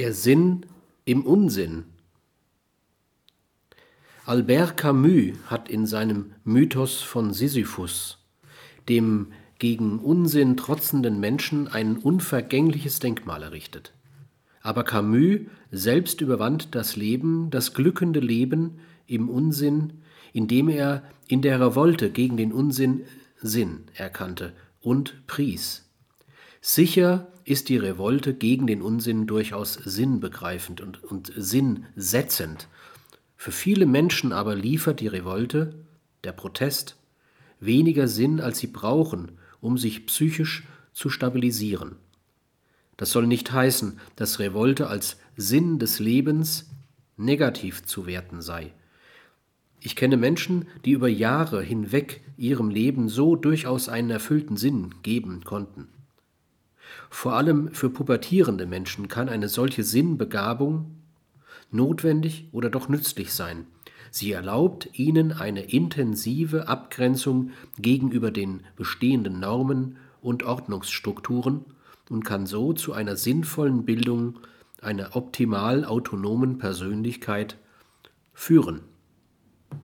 Der Sinn im Unsinn. Albert Camus hat in seinem Mythos von Sisyphus dem gegen Unsinn trotzenden Menschen ein unvergängliches Denkmal errichtet. Aber Camus selbst überwand das Leben, das glückende Leben im Unsinn, indem er in der Revolte gegen den Unsinn Sinn erkannte und pries. Sicher ist die Revolte gegen den Unsinn durchaus sinnbegreifend und, und sinnsetzend. Für viele Menschen aber liefert die Revolte, der Protest, weniger Sinn, als sie brauchen, um sich psychisch zu stabilisieren. Das soll nicht heißen, dass Revolte als Sinn des Lebens negativ zu werten sei. Ich kenne Menschen, die über Jahre hinweg ihrem Leben so durchaus einen erfüllten Sinn geben konnten. Vor allem für pubertierende Menschen kann eine solche Sinnbegabung notwendig oder doch nützlich sein. Sie erlaubt ihnen eine intensive Abgrenzung gegenüber den bestehenden Normen und Ordnungsstrukturen und kann so zu einer sinnvollen Bildung einer optimal autonomen Persönlichkeit führen.